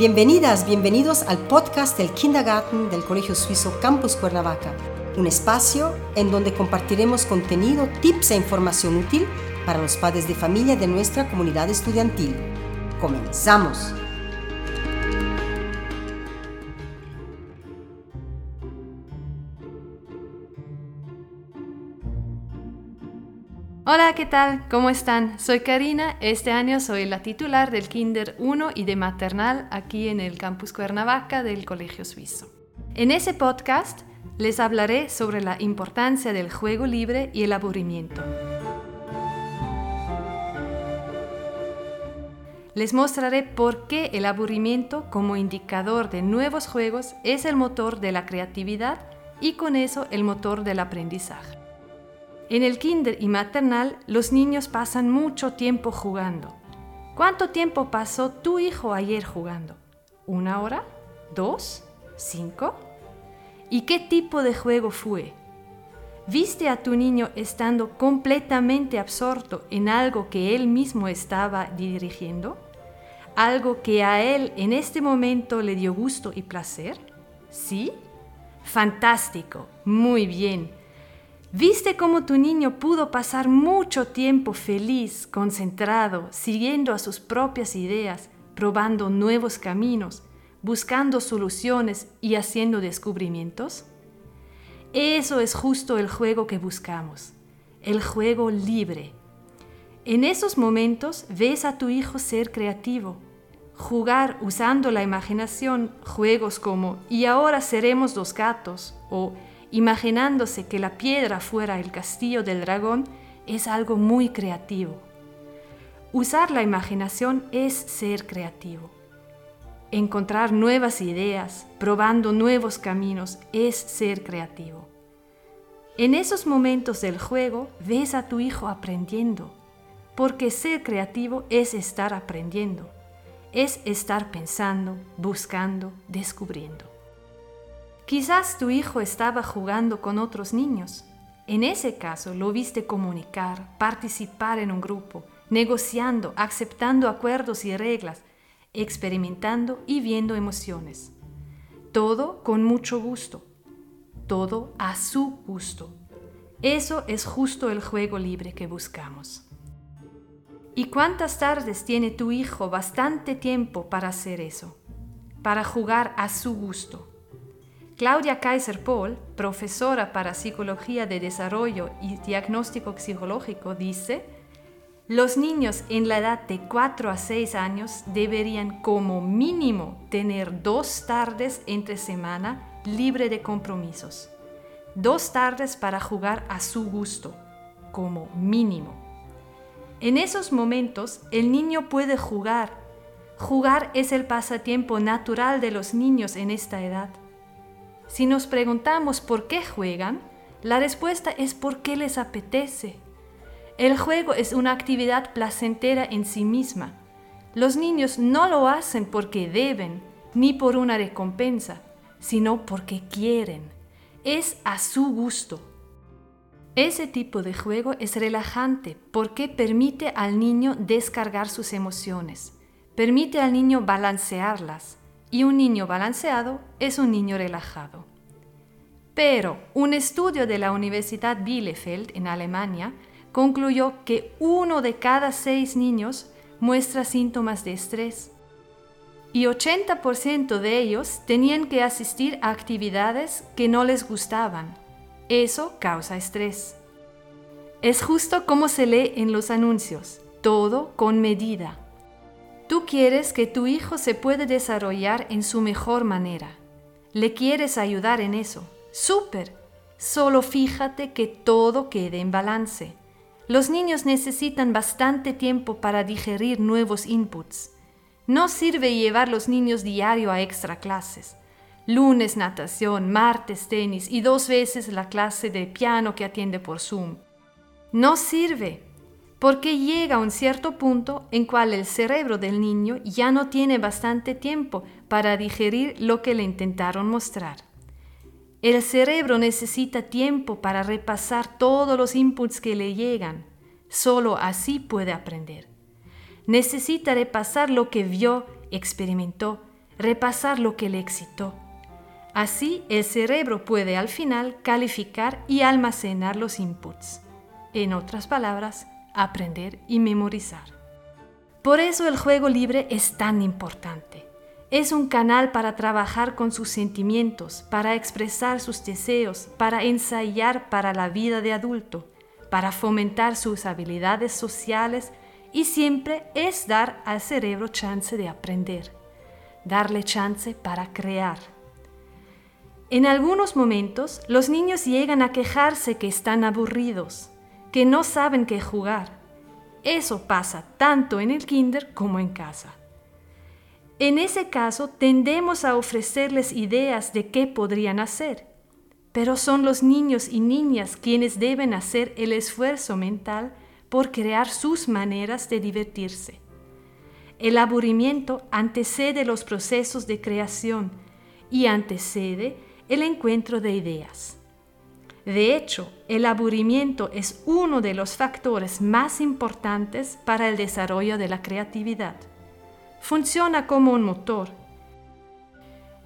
Bienvenidas, bienvenidos al podcast del Kindergarten del Colegio Suizo Campus Cuernavaca, un espacio en donde compartiremos contenido, tips e información útil para los padres de familia de nuestra comunidad estudiantil. ¡Comenzamos! Hola, ¿qué tal? ¿Cómo están? Soy Karina. Este año soy la titular del Kinder 1 y de maternal aquí en el campus Cuernavaca del Colegio Suizo. En ese podcast les hablaré sobre la importancia del juego libre y el aburrimiento. Les mostraré por qué el aburrimiento como indicador de nuevos juegos es el motor de la creatividad y con eso el motor del aprendizaje. En el kinder y maternal los niños pasan mucho tiempo jugando. ¿Cuánto tiempo pasó tu hijo ayer jugando? ¿Una hora? ¿Dos? ¿Cinco? ¿Y qué tipo de juego fue? ¿Viste a tu niño estando completamente absorto en algo que él mismo estaba dirigiendo? ¿Algo que a él en este momento le dio gusto y placer? ¿Sí? Fantástico, muy bien. ¿Viste cómo tu niño pudo pasar mucho tiempo feliz, concentrado, siguiendo a sus propias ideas, probando nuevos caminos, buscando soluciones y haciendo descubrimientos? Eso es justo el juego que buscamos, el juego libre. En esos momentos ves a tu hijo ser creativo, jugar usando la imaginación juegos como y ahora seremos dos gatos o imaginándose que la piedra fuera el castillo del dragón, es algo muy creativo. Usar la imaginación es ser creativo. Encontrar nuevas ideas, probando nuevos caminos, es ser creativo. En esos momentos del juego ves a tu hijo aprendiendo, porque ser creativo es estar aprendiendo, es estar pensando, buscando, descubriendo. Quizás tu hijo estaba jugando con otros niños. En ese caso lo viste comunicar, participar en un grupo, negociando, aceptando acuerdos y reglas, experimentando y viendo emociones. Todo con mucho gusto. Todo a su gusto. Eso es justo el juego libre que buscamos. ¿Y cuántas tardes tiene tu hijo bastante tiempo para hacer eso? Para jugar a su gusto Claudia Kaiser Paul, profesora para Psicología de Desarrollo y Diagnóstico Psicológico, dice, los niños en la edad de 4 a 6 años deberían como mínimo tener dos tardes entre semana libre de compromisos. Dos tardes para jugar a su gusto, como mínimo. En esos momentos el niño puede jugar. Jugar es el pasatiempo natural de los niños en esta edad. Si nos preguntamos por qué juegan, la respuesta es porque les apetece. El juego es una actividad placentera en sí misma. Los niños no lo hacen porque deben, ni por una recompensa, sino porque quieren. Es a su gusto. Ese tipo de juego es relajante porque permite al niño descargar sus emociones, permite al niño balancearlas, y un niño balanceado es un niño relajado. Pero un estudio de la Universidad Bielefeld en Alemania concluyó que uno de cada seis niños muestra síntomas de estrés y 80% de ellos tenían que asistir a actividades que no les gustaban. Eso causa estrés. Es justo como se lee en los anuncios, todo con medida. Tú quieres que tu hijo se pueda desarrollar en su mejor manera. Le quieres ayudar en eso. Súper. Solo fíjate que todo quede en balance. Los niños necesitan bastante tiempo para digerir nuevos inputs. No sirve llevar los niños diario a extra clases. Lunes natación, martes tenis y dos veces la clase de piano que atiende por Zoom. No sirve porque llega un cierto punto en cual el cerebro del niño ya no tiene bastante tiempo para digerir lo que le intentaron mostrar. El cerebro necesita tiempo para repasar todos los inputs que le llegan. Solo así puede aprender. Necesita repasar lo que vio, experimentó, repasar lo que le excitó. Así el cerebro puede al final calificar y almacenar los inputs. En otras palabras, aprender y memorizar. Por eso el juego libre es tan importante. Es un canal para trabajar con sus sentimientos, para expresar sus deseos, para ensayar para la vida de adulto, para fomentar sus habilidades sociales y siempre es dar al cerebro chance de aprender, darle chance para crear. En algunos momentos los niños llegan a quejarse que están aburridos, que no saben qué jugar. Eso pasa tanto en el kinder como en casa. En ese caso, tendemos a ofrecerles ideas de qué podrían hacer, pero son los niños y niñas quienes deben hacer el esfuerzo mental por crear sus maneras de divertirse. El aburrimiento antecede los procesos de creación y antecede el encuentro de ideas. De hecho, el aburrimiento es uno de los factores más importantes para el desarrollo de la creatividad funciona como un motor.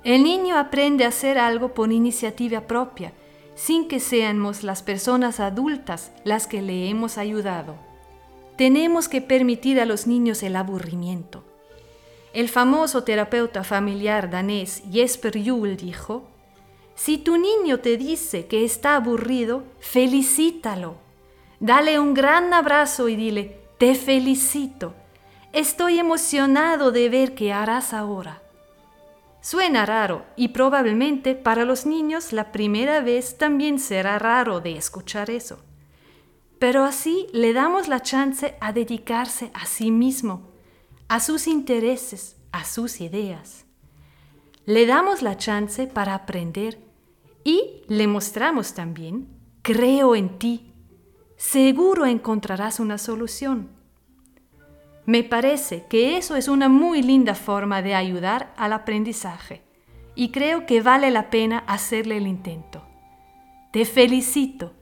El niño aprende a hacer algo por iniciativa propia, sin que seamos las personas adultas las que le hemos ayudado. Tenemos que permitir a los niños el aburrimiento. El famoso terapeuta familiar danés Jesper Juhl dijo, si tu niño te dice que está aburrido, felicítalo. Dale un gran abrazo y dile, te felicito Estoy emocionado de ver qué harás ahora. Suena raro y probablemente para los niños la primera vez también será raro de escuchar eso. Pero así le damos la chance a dedicarse a sí mismo, a sus intereses, a sus ideas. Le damos la chance para aprender y le mostramos también, creo en ti, seguro encontrarás una solución. Me parece que eso es una muy linda forma de ayudar al aprendizaje y creo que vale la pena hacerle el intento. Te felicito.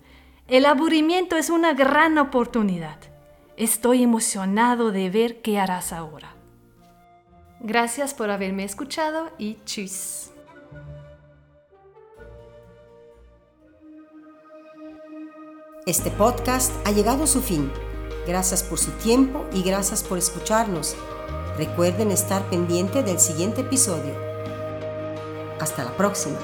El aburrimiento es una gran oportunidad. Estoy emocionado de ver qué harás ahora. Gracias por haberme escuchado y tschüss. Este podcast ha llegado a su fin. Gracias por su tiempo y gracias por escucharnos. Recuerden estar pendiente del siguiente episodio. Hasta la próxima.